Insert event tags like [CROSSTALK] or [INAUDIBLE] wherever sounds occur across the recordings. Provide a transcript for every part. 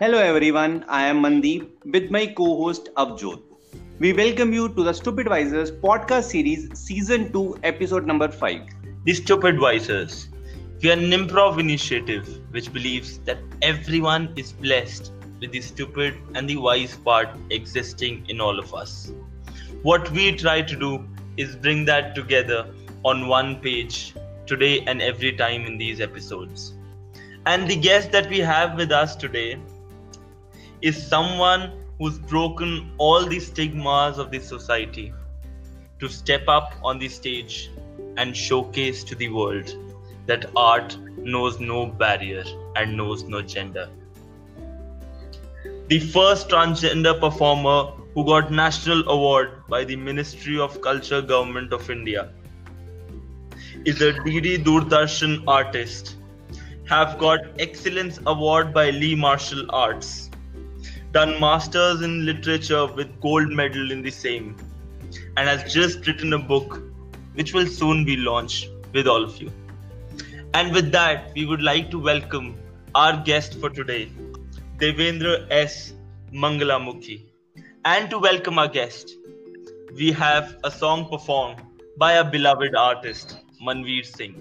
Hello everyone, I am Mandeep with my co-host Abjot. We welcome you to the Stupid Wisers podcast series season 2 episode number 5. The Stupid Wisers. We are an improv initiative which believes that everyone is blessed with the stupid and the wise part existing in all of us. What we try to do is bring that together on one page today and every time in these episodes. And the guest that we have with us today is someone who's broken all the stigmas of the society to step up on the stage and showcase to the world that art knows no barrier and knows no gender. The first transgender performer who got national award by the Ministry of Culture Government of India is a DD Doordarshan artist have got excellence award by Lee Martial Arts done masters in literature with gold medal in the same and has just written a book which will soon be launched with all of you. And with that we would like to welcome our guest for today devendra s. Manglamukhi. And to welcome our guest we have a song performed by a beloved artist manveer singh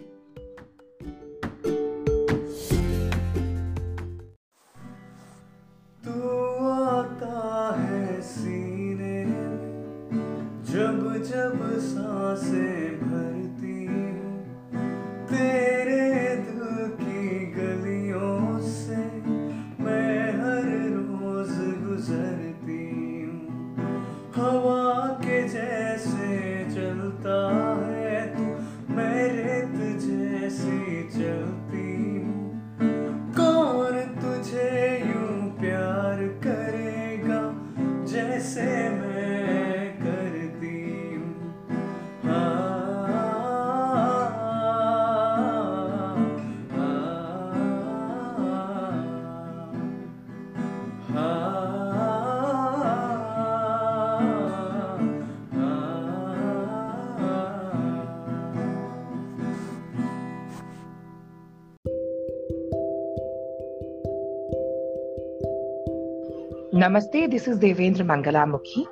Namaste, this is Devendra Manglamukhi.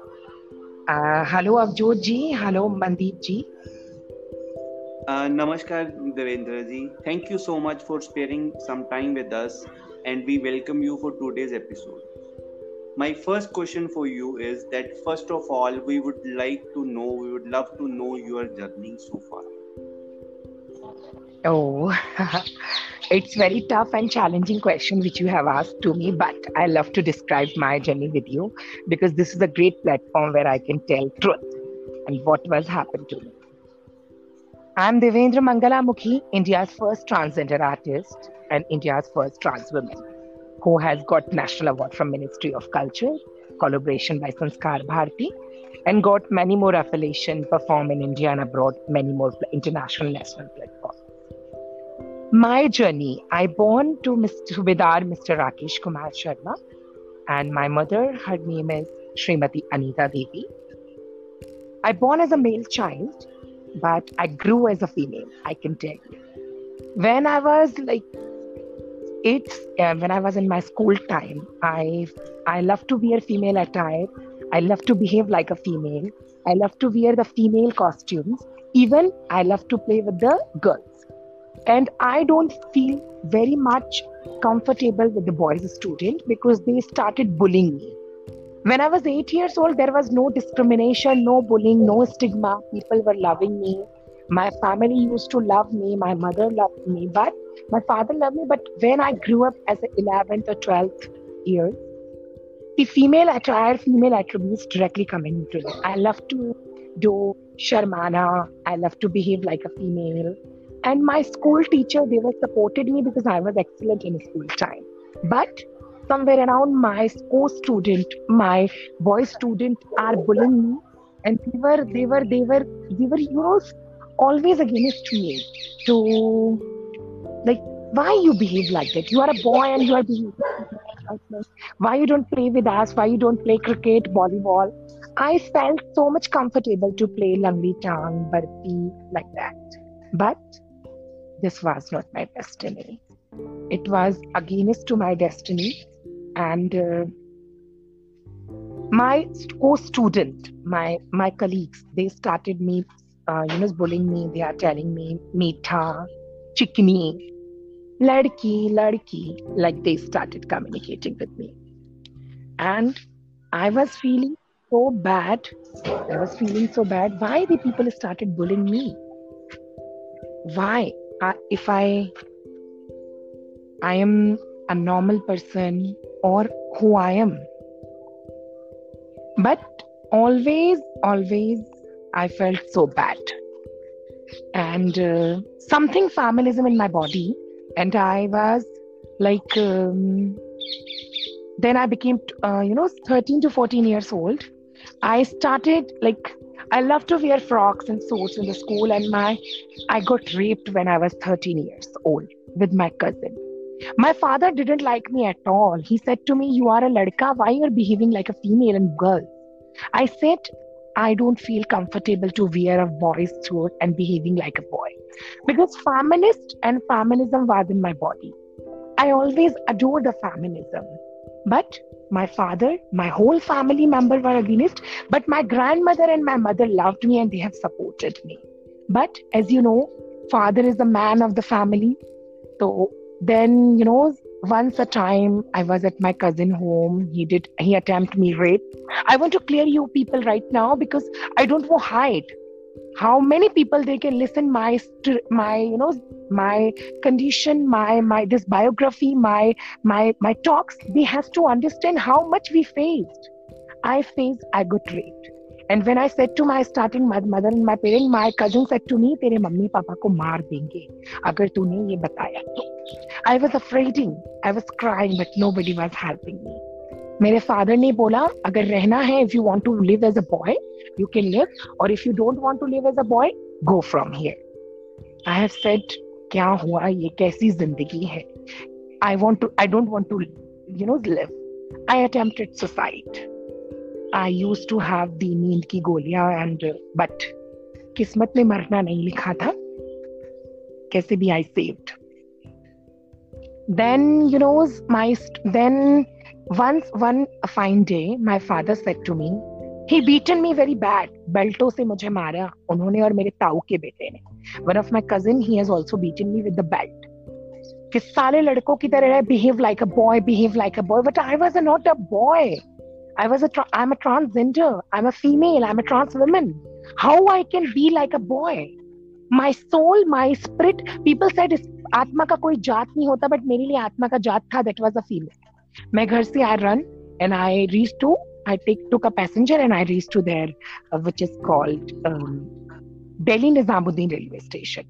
Uh, hello, Avjot ji. Hello, Mandeep ji. Uh, namaskar, Devendra ji. Thank you so much for sparing some time with us, and we welcome you for today's episode. My first question for you is that first of all, we would like to know, we would love to know your journey so far. Oh, [LAUGHS] it's very tough and challenging question which you have asked to me, but I love to describe my journey with you because this is a great platform where I can tell truth and what was happened to me. I'm Devendra Manglamukhi, India's first transgender artist and India's first trans woman who has got national award from Ministry of Culture, collaboration by Sanskar Bharati, and got many more affiliation, perform in India and abroad, many more international national platforms my journey, I born to Mr. Vidar Mr. Rakesh Kumar Sharma, and my mother, her name is Srimati Anita Devi. I born as a male child, but I grew as a female. I can tell. When I was like eight, uh, when I was in my school time, I I love to wear female attire. I love to behave like a female. I love to wear the female costumes. Even I love to play with the girls and i don't feel very much comfortable with the boys student because they started bullying me. When i was 8 years old there was no discrimination no bullying no stigma. People were loving me. My family used to love me. My mother loved me. But my father loved me. But when i grew up as an 11th or 12th year the female attire female attributes directly come into it. I love to do sharmana. I love to behave like a female and my school teacher they were supported me because i was excellent in school time. But somewhere around my co-student my boy student are bullying me. And they were they were they were they were you know always against me. To like why you behave like that? You are a boy and you are behaving why you don't play with us? Why you don't play cricket volleyball? I felt so much comfortable to play langri tang barfi like that. But this was not my destiny. It was against to my destiny and uh, my co-student my my colleagues they started me uh, you know bullying me. They are telling me meetha chikni ladki ladki like they started communicating with me. And i was feeling so bad. I was feeling so bad. Why the people started bullying me? Why if i i am a normal person or who i am. But always always i felt so bad. And uh, something feminism in my body. And i was like um, then i became uh, you know 13 to 14 years old. I started like i love to wear frocks and suits in the school and my i got raped when i was 13 years old with my cousin my father didn't like me at all. He said to me, You are a ladka, why you're behaving like a female and girl? I said, I don't feel comfortable to wear a boy's suit and behaving like a boy. Because feminist and feminism was in my body. I always adored the feminism. But my father, my whole family member were against, but my grandmother and my mother loved me and they have supported me. But as you know, father is the man of the family. So then you know once a time i was at my cousin home he did he attempted me rape i want to clear you people right now because i don't want to hide how many people they can listen my my you know my condition my my this biography my my my talks they have to understand how much we faced i faced i got raped and when I said to my starting mother and my parent, my cousin said to me, तेरे mummy papa को मार देंगे अगर तूने ये बताया तो. I was afraid. I was crying, but nobody was helping me. मेरे फादर ने बोला अगर रहना है if you want to live as a boy you can live और if you don't want to live as a boy go from here I have said क्या हुआ ये कैसी जिंदगी है I want to I don't want to you know live I attempted suicide I use to have the नींद की गोलियां and but किस्मत में मरना नहीं लिखा था कैसे भी I saved then you know my then once one fine day my father said to me he beaten me very bad बेल्टों से मुझे मारा उन्होंने और मेरे ताऊ के बेटे ने one of my cousin he has also beaten me with the belt कि साले लड़कों की तरह behave like a boy behave like a boy but I was not a boy I was a tra- I'm a transgender. I'm a female. I'm a trans woman. How I can be like a boy? My soul, my spirit. People said आत्मा का कोई जात नहीं होता but मेरे लिए आत्मा का जात था दैट वाज अ फीमेल मैं घर से I run and I reach to I take took a passenger and I reached to there, uh, which is called um, Delhi Nizamuddin railway station.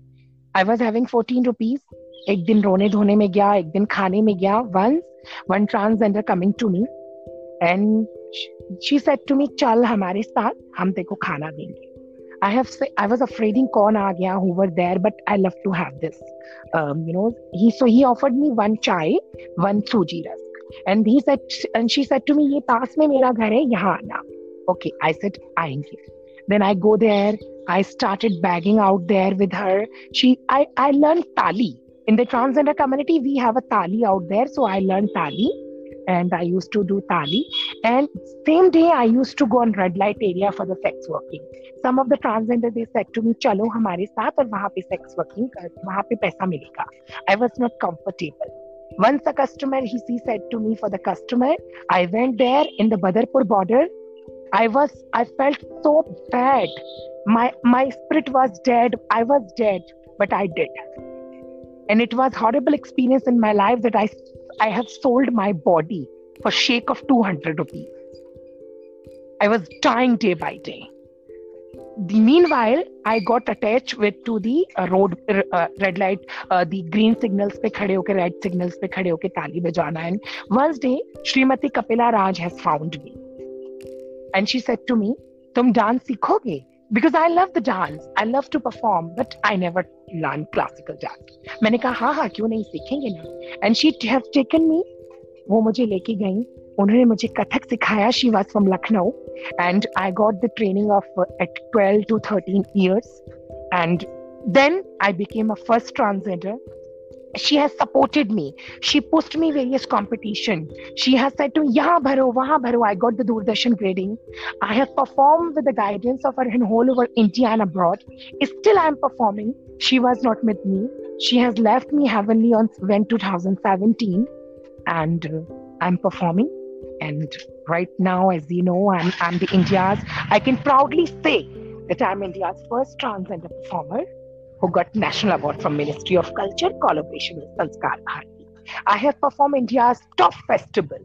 I was having 14 rupees. एक दिन रोने धोने में गया एक दिन खाने में गया once one transgender coming to me and she said to me chal hamare saath hum teko khana denge I have say, I was afraid in kaun aa gaya who were there but I love to have this um, you know he so he offered me one chai one suji rusk and he said and she said to me ye paas mein mera ghar hai yahan aana okay I said aayenge then I go there I started bagging out there with her she I I learned tali in the transgender community we have a tali out there so I learned tali and I used to do tali. And same day I used to go on red light area for the sex working. Some of the transgender they said to me, "Chalo, हमारे साथ और वहाँ पे sex working कर, वहाँ पे पैसा मिलेगा." I was not comfortable. Once a customer he, he said to me for the customer, I went there in the Badarpur border. I was I felt so bad. My my spirit was dead. I was dead, but I did. And it was horrible experience in my life that I I have sold my body for shake of 200 rupees. I was dying day by day. The, meanwhile, I got attached with to the uh, road uh, red light, uh, the green signals pe khade hoke, red signals pe khade hoke tali bajana. And one day, Srimati Kapila Raj has found me, and she said to me, "Tum dance sikhoge?" Because I love the dance, I love to perform, but I never learn classical dance मैंने कहा हाँ हाँ क्यों नहीं सीखेंगे ना and she have taken me वो मुझे लेके गई उन्होंने मुझे कथक सिखाया she was from Lucknow and I got the training of at twelve to thirteen years and then I became a first transgender she has supported me she pushed me various competition she has said to me yeah bharo waha bharo i got the doordarshan grading i have performed with the guidance of her in whole over india and abroad still i am performing she was not with me she has left me heavenly on when 2017 and uh, i'm performing and right now as you know i'm, I'm the india's i can proudly say that i'm india's first transgender performer who got National Award from Ministry of Culture, collaboration with Sanskar Bharati. I have performed India's top festival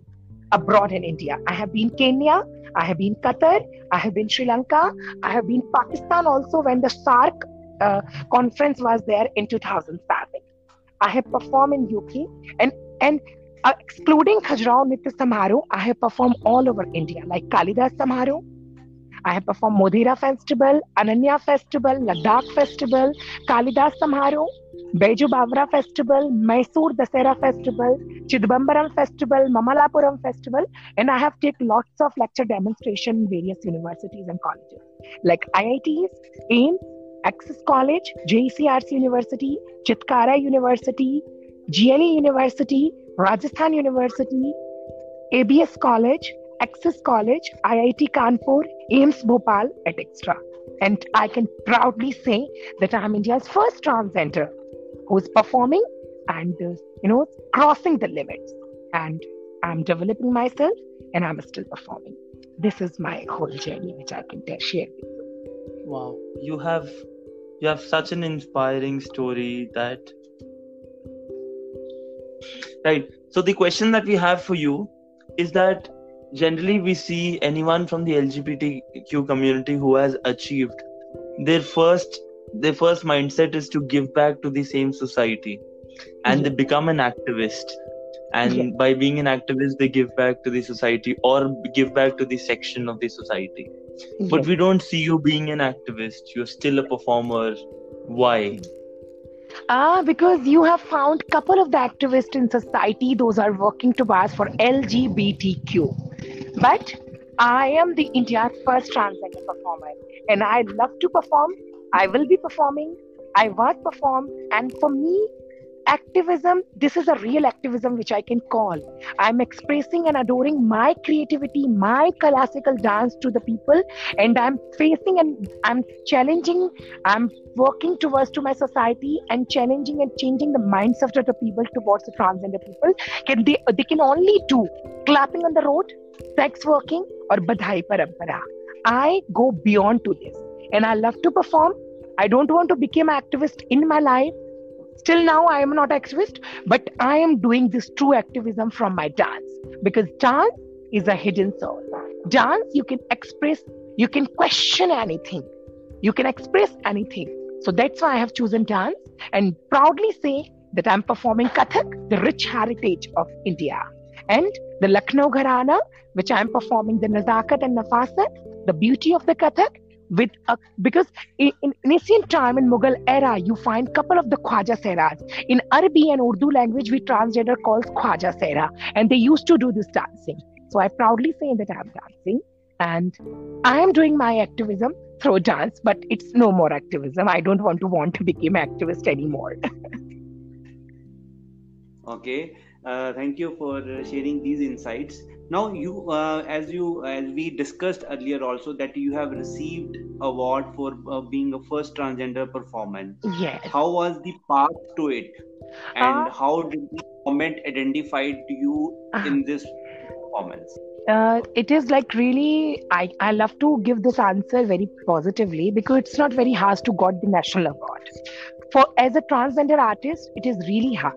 abroad in India. I have been Kenya, I have been Qatar, I have been Sri Lanka, I have been Pakistan also when the SAARC uh, conference was there in 2007. I have performed in UK and and uh, excluding Khajuraho Nitya Samaroh, I have performed all over India like Kalidas Samaroh, I have performed Modhera Festival, Ananya Festival, Ladakh Festival, Kalidas Samaroh, Baiju Bawra Festival, Mysore Dasera Festival, Chidambaram Festival, Mamallapuram Festival, and I have taken lots of lecture demonstration in various universities and colleges like IITs, AIIMS, Access College, JCRC University, Chitkara University, GLE University, Rajasthan University, ABS College, Access College, IIT Kanpur, AIIMS Bhopal, etc. And I can proudly say that I'm India's first transgender who's performing and, uh, you know, crossing the limits. And I'm developing myself and I'm still performing. This is my whole journey, which I can share with you. Wow, you have you have such an inspiring story that right. So the question that we have for you is that generally we see anyone from the lgbtq community who has achieved their first their first mindset is to give back to the same society. And they become an activist. And yeah. by being an activist they give back to the society or give back to the section of the society. Yeah. but we don't see you being an activist. You're still a performer. Why Ah, because you have found couple of the activists in society those are working to towards for LGBTQ. But I am the India's first transgender performer, and I love to perform. I will be performing. I was perform, and for me, activism this is a real activism which i can call i'm expressing and adoring my creativity my classical dance to the people and i'm facing and i'm challenging i'm working towards to my society and challenging and changing the mindset of the people towards the transgender people can they they can only do clapping on the road sex working or badhai parampara. I go beyond to this and I love to perform. I don't want to become an activist in my life. Still now I am not activist, but I am doing this true activism from my dance because dance is a hidden soul. Dance, you can express, you can question anything, you can express anything. So that's why I have chosen dance and proudly say that I'm performing Kathak, the rich heritage of India. And the Lucknow Gharana, which I'm performing the Nazakat and Nafasat, the beauty of the Kathak, with a, because in, in, ancient time in Mughal era, you find couple of the Khwaja Seras. In Arabi and Urdu language, we transgender calls Khwaja Sera, and they used to do this dancing. So I proudly say that I'm dancing, and I am doing my activism through dance, but it's no more activism. I don't want to want to become activist anymore. [LAUGHS] okay uh, thank you for uh, sharing these insights. Now, you, uh, as you, as we discussed earlier, also that you have received award for uh, being a first transgender performance. Yes. How was the path to it, and uh, how did the comment identified you uh-huh. in this performance? Uh, it is like really I, I love to give this answer very positively because it's not very hard to got the national award for as a transgender artist it is really hard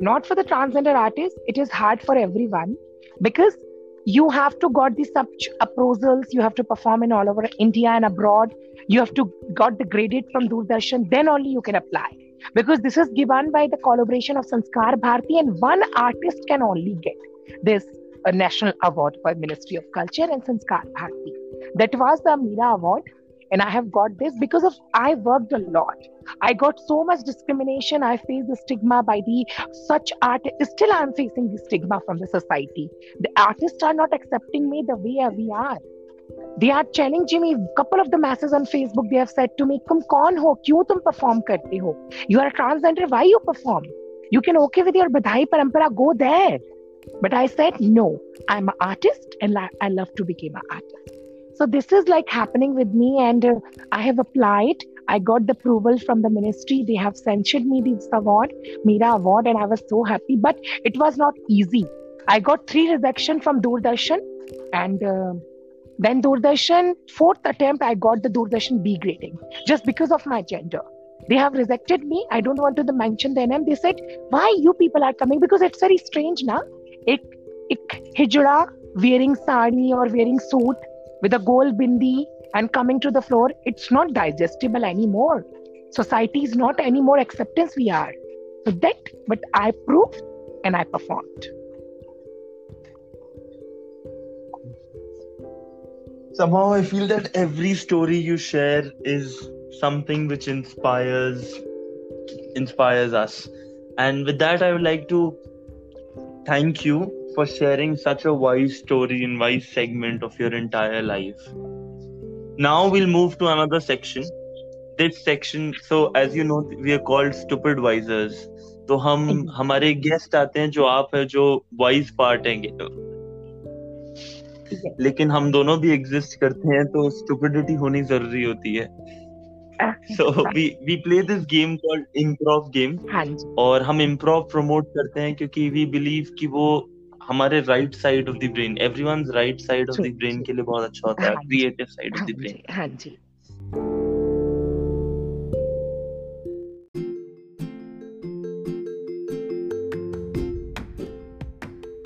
not for the transgender artist it is hard for everyone because you have to got the sub appraisals you have to perform in all over india and abroad. You have to got the graded from doordarshan then only you can apply. Because this is given by the collaboration of sanskar bharati and one artist can only get this a national award by ministry of culture and sanskar bharati that was the Mira award and i have got this because of i worked a lot. I got so much discrimination. I faced the stigma by the such art still i'm facing the stigma from the society. The artists are not accepting me the way we are. They are challenging me. Couple of the masses on facebook they have said to me tum kaun ho? Kyun tum perform karte ho? You are a transgender. Why you perform? You can okay with your Badhai Parampara, go there. But I said, no, I'm an artist and I love to become an artist. So this is like happening with me, and uh, I have applied. I got the approval from the ministry. They have censured me this award, Mira award, and I was so happy. But it was not easy. I got three rejection from Doordarshan, and uh, then Doordarshan fourth attempt I got the Doordarshan B grading just because of my gender. They have rejected me. I don't want to mention the name. They said, "Why you people are coming?" Because it's very strange, na? Ek ek hijra wearing sari or wearing suit with a gold bindi and coming to the floor, it's not digestible anymore. Society is not any more acceptance we are. So that, but I proved and I performed. Somehow I feel that every story you share is something which inspires inspires us. And with that I would like to thank you for sharing such a wise story and wise segment of your entire life. Now we'll move to another section. This section, so as you know, we are called stupid wisers. तो हम हमारे guest आते हैं जो आप है जो wise part है लेकिन हम दोनों भी एग्जिस्ट करते हैं तो स्टुपिडिटी होनी ज़रूरी होती है so we we play this game called improv game और हम इम्प्रोव प्रमोट करते हैं क्योंकि वी बिलीव कि वो हमारे right side of the brain everyone's right side of the brain के लिए बहुत अच्छा होता है creative side of the brain हाँ जी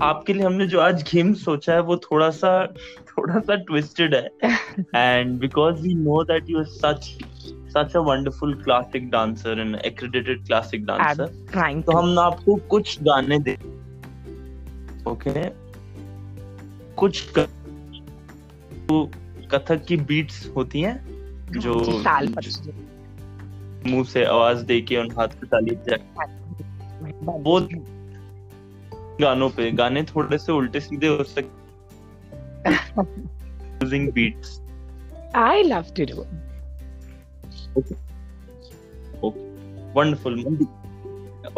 आपके लिए हमने जो आज गेम सोचा है वो थोड़ा सा थोड़ा सा ट्विस्टेड है। And because we know that you are such such a wonderful classic dancer and accredited classic dancer. तो हम आपको कुछ गाने दे ओके? कुछ कथक की बीट्स होती हैं जो मुँह से आवाज़ दे के उन हाथ पे ताली वो गानों पे गाने थोड़े से उल्टे सीधे हो सकते using beats I love to do okay okay wonderful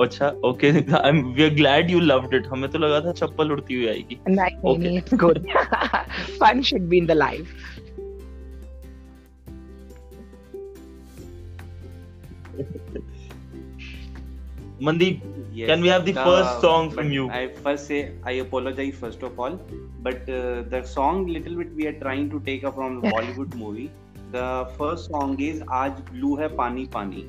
अच्छा okay I am we are glad you loved it हमें तो लगा था चप्पल उड़ती हुई आएगी नहीं नहीं it's good fun should be in the life Mandeep, yes. can we have the, the first song from you? I first say I apologize first of all, but uh, the song little bit we are trying to take up from the Bollywood movie. The first song is "Aaj Blue Hai Pani Pani."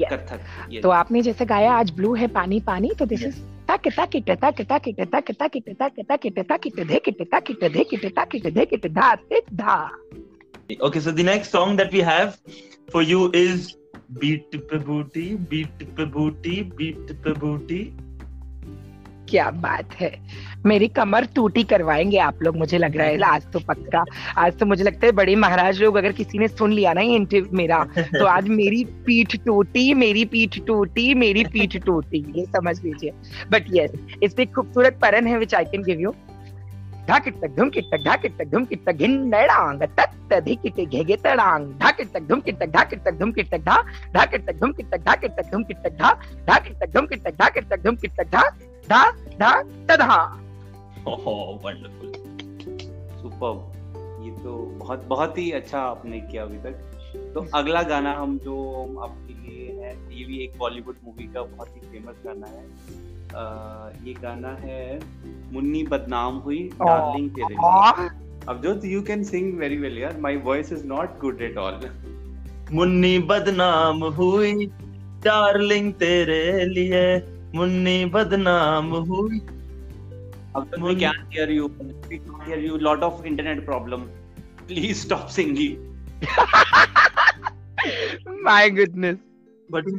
Kathak तो आपने जैसे गाया आज blue है पानी पानी तो this बूटी क्या बात है मेरी कमर टूटी करवाएँगे आप लोग मुझे लग रहा है आज तो पक्का आज तो मुझे लगता है बड़े महाराज लोग अगर किसी ने सुन लिया ना ये इंटरव्यू मेरा तो आज मेरी पीठ टूटी मेरी पीठ टूटी मेरी पीठ टूटी ये समझ लीजिए बट यस इस पे खूबसूरत परन है which I can give you ढाकिट तक धुम तक तक धुम तक तक धुम तक तक धुम तक तक धुम तक तक धुम तक तक धुम धा तधा वंडरफुल सुपर ये तो बहुत बहुत ही अच्छा आपने किया अभी तक। तो अगला गाना हम जो आपके लिए है ये भी एक बॉलीवुड मूवी का बहुत ही फ़ेमस गाना है। आ, ये गाना है मुन्नी बदनाम हुई डार्लिंग तेरे लिए। अब जो you can sing very well यार। My voice is not good at all Munni बदनाम हुई डार्लिंग तेरे लिए। मुन्नी बदनाम हुई। अब we can't hear you? We can't hear you. Lot of internet problem. Please stop singing. [LAUGHS] My goodness. बड़ी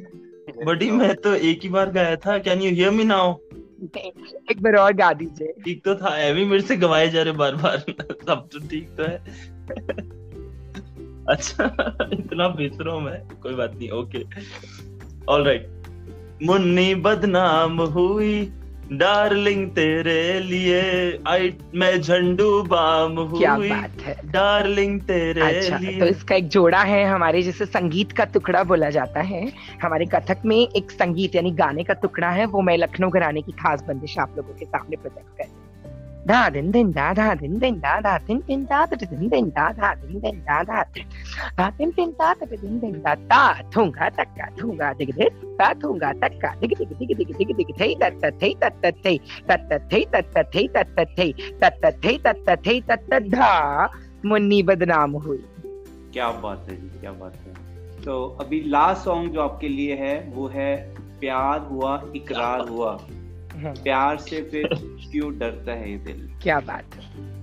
बड़ी मैं तो एक ही बार गाया था। Can you hear me now एक बार और गा दीजिए। ठीक तो था। एवी मेरे से गवाए जा रहे बार बार सब तो ठीक तो है। अच्छा इतना बेसरम मैं। कोई बात नहीं ओके ऑल राइट मुन्नी बदनाम हुई। डार्लिंग तेरे लिए आई मैं झंडू बाम हुई। क्या बात है। डार्लिंग तेरे अच्छा लिए। तो इसका एक जोड़ा है हमारे जिसे संगीत का टुकड़ा बोला जाता है। हमारे कथक में एक संगीत यानी गाने का टुकड़ा है वो मैं लखनऊ घराने की खास बंदिश आप लोगों के सामने प्रेजेंट कर da din din da da din din da da din din da da din din da da din din da da din da din din da da din din da da thunga takka thunga dig dig da thunga takka dig dig dig dig dig dig thei tat tat thei tat tat thei tat tat thei tat tat thei tat tat thei tat tat thei tat tat थई तत्त धा मुन्नी बदनाम हुई क्या बात है जी क्या बात है तो अभी लास्ट सॉन्ग जो आपके लिए है वो है प्यार हुआ इकरार हुआ प्यार से फिर क्यों डरता है ये दिल? क्या बात है।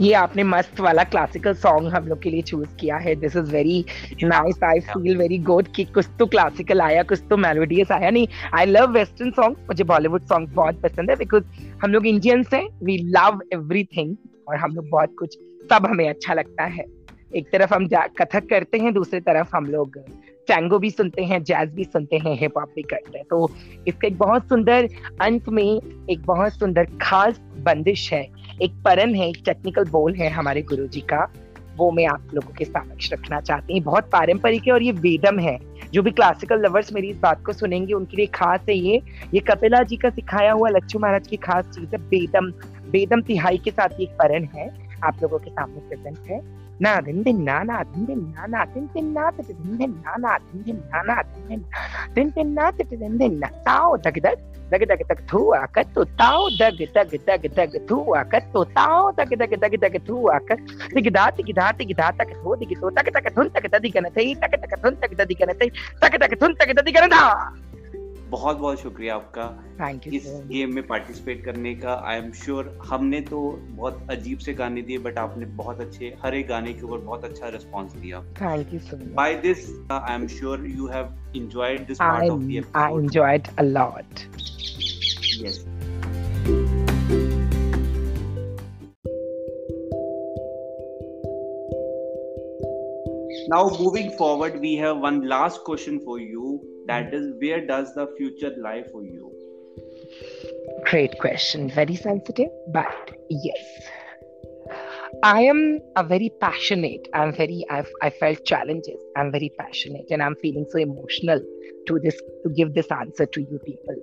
ये आपने मस्त वाला क्लासिकल सॉन्ग हम लोग के लिए चूज़ किया है। This is very nice I feel very good कि कुछ तो क्लासिकल आया कुछ तो मेलोडियस आया। नहीं आई लव वेस्टर्न सॉन्ग मुझे बॉलीवुड सॉन्ग बहुत पसंद है बिकॉज़ हम लोग इंडियंस हैं। वी लव एवरीथिंग और हम लोग बहुत कुछ सब हमें अच्छा लगता है। एक तरफ़ हम कथक करते हैं, दूसरी तरफ़ हम लोग टैंगो भी सुनते हैं जैज भी सुनते हैं हिप हॉप भी करते हैं। तो इसका एक बहुत सुंदर अंत में एक बहुत सुंदर खास बंदिश है, एक परन है, एक टेक्निकल बोल है हमारे गुरु जी का, वो मैं आप लोगों के समक्ष रखना चाहती हूँ। बहुत पारंपरिक है और ये वेदम है। जो भी क्लासिकल लवर्स मेरी इस बात को सुनेंगे, उनके लिए खास है ये। ये कपिला जी का सिखाया हुआ लक्ष्मी महाराज की खास चीज़ है बेदम बेदम तिहाई के साथ एक परन है, आप लोगों के सामने प्रेजेंट है। ना दिन दिन ना ना दिन दिन ना ना दिन दिन ना दिन दिन दिन ना ना दिन दिन ना ना दिन दिन दिन दिन ना दिन दिन दिन ना ताओ दग दग दग दग दग थुआ कत्तो। ताओ दग दग दग दग थुआ कत्तो। ताओ दग दग दग दग थुआ कत दिगदा दिगदा दिगदा, तक थो दिगदो। तक तक थुन तक ददि गन थई तक तक थुन तक ददि गन थई तक तक थुन तक ददि गन था बहुत बहुत शुक्रिया आपका थैंक यू इस गेम में पार्टिसिपेट करने का। आई एम श्योर हमने तो बहुत अजीब से गाने दिए बट आपने बहुत अच्छे हर एक गाने के ऊपर बहुत अच्छा रिस्पॉन्स दिया। Thank you so much by this I am sure you have enjoyed this part of the episode I enjoyed a lot yes Now moving forward, we have one last question for you. That hmm. is where does the future lie for you Great question. Very sensitive, but yes. I am a very passionate. I'm very. I've I felt challenges. I'm very passionate, and I'm feeling so emotional to this to give this answer to you people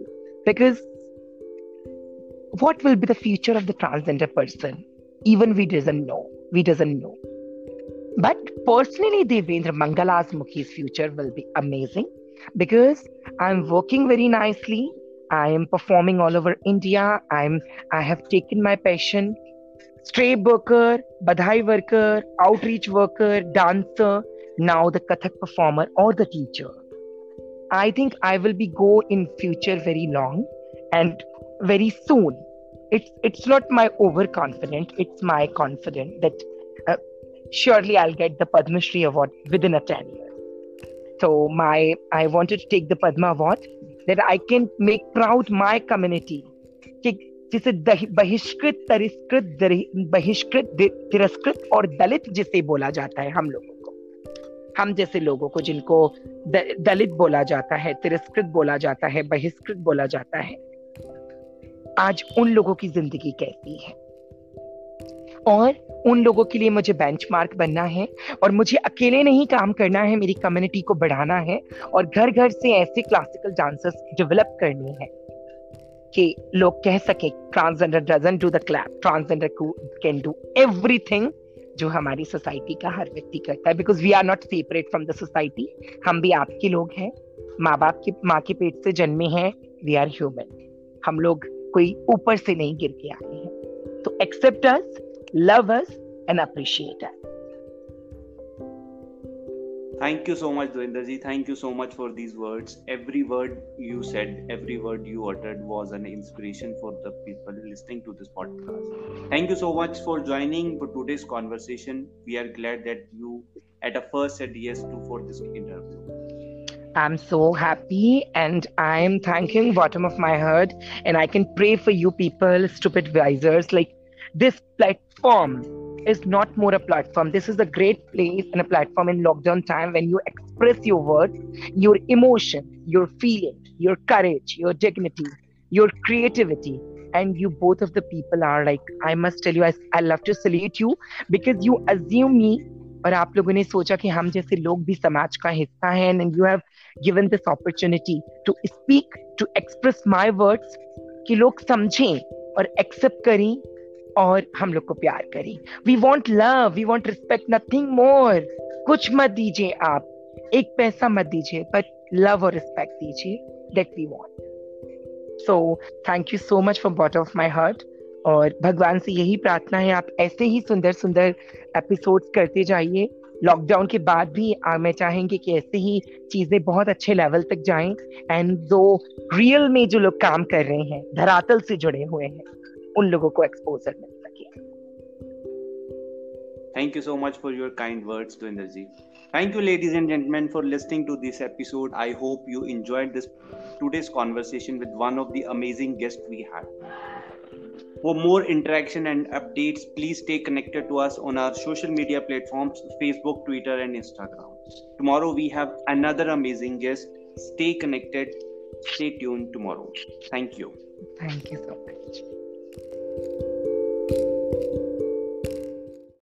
because what will be the future of the transgender person? Even we doesn't know. We doesn't know. But personally, Devendra Mangala's Mukhi's future will be amazing because I'm working very nicely. I am performing all over India. I'm I have taken my passion. Stray worker, badhai worker, outreach worker, dancer, now the Kathak performer or the teacher. I think I will be go in future very long and very soon. It's it's not my overconfident. It's my confident that uh, surely I'll get the Padma Shri award within a ten years. So my, I wanted to take the Padma award that I can make proud my community. जिसे बहिष्कृत, तिरस्कृत बहिष्कृत तिरस्कृत और दलित जिसे बोला जाता है हम लोगों को हम जैसे लोगों को जिनको दलित बोला जाता है, तिरस्कृत बोला जाता है, बहिष्कृत बोला जाता है, आज उन लोगों की ज़िंदगी कैसी है और उन लोगों के लिए मुझे बेंचमार्क बनना है और मुझे अकेले नहीं काम करना है, मेरी कम्युनिटी को बढ़ाना है और घर घर से ऐसे क्लासिकल डांसर्स डेवलप करनी है कि लोग कह सके transgender doesn't do the clap transgender can do everything जो हमारी सोसाइटी का हर व्यक्ति करता है. Because we are not separate from the society हम भी आपके लोग हैं। माँ बाप की, माँ के पेट से जन्मे हैं। वी आर ह्यूमन हम लोग कोई ऊपर से नहीं गिर के आए हैं। तो accept us love us, and appreciate us. Thank you so much, Dwinderji. Thank you so much for these words. Every word you said, every word you uttered was an inspiration for the people listening to this podcast. Thank you so much for joining for today's conversation. We are glad that you, at a first, said yes to for this interview. I'm so happy and I'm thanking bottom of my heart and I can pray for you people, stupid wisers. Like this platform is not more a platform. This is a great place and a platform in lockdown time when you express your words, your emotion, your feeling, your courage, your dignity. your creativity and you both of the people are like i must tell you i, I love to salute you because you assume me और आप लोगों ने सोचा कि हम जैसे लोग भी समाज का हिस्सा हैं and you have given this opportunity to speak to express my words कि लोग समझें और एक्सेप्ट करें और हम लोग को प्यार करें। We want love we want respect nothing more कुछ मत दीजिए आप। एक पैसा मत दीजिए बट लव और रिस्पेक्ट दीजिए that we want so thank you so much for bottom of my heart और भगवान से यही प्रार्थना है, आप ऐसे ही सुंदर सुंदर एपिसोड्स करते जाइए। लॉकडाउन के बाद भी मैं चाहेंगे कि ऐसे ही चीज़ें बहुत अच्छे लेवल तक जाएँ। एंड जो रियल में जो लोग काम कर रहे हैं, धरातल से जुड़े हुए हैं। उन लोगों को एक्सपोजर मिल सके Thank you so much for your kind words, Dwinder ji. Thank you, ladies and gentlemen, for listening to this episode. I hope you enjoyed this today's conversation with one of the amazing guests we had. For more interaction and updates, please stay connected to us on our social media platforms Facebook, Twitter, and Instagram. Tomorrow we have another amazing guest. Stay connected. Stay tuned tomorrow. Thank you. Thank you so much. Thank you.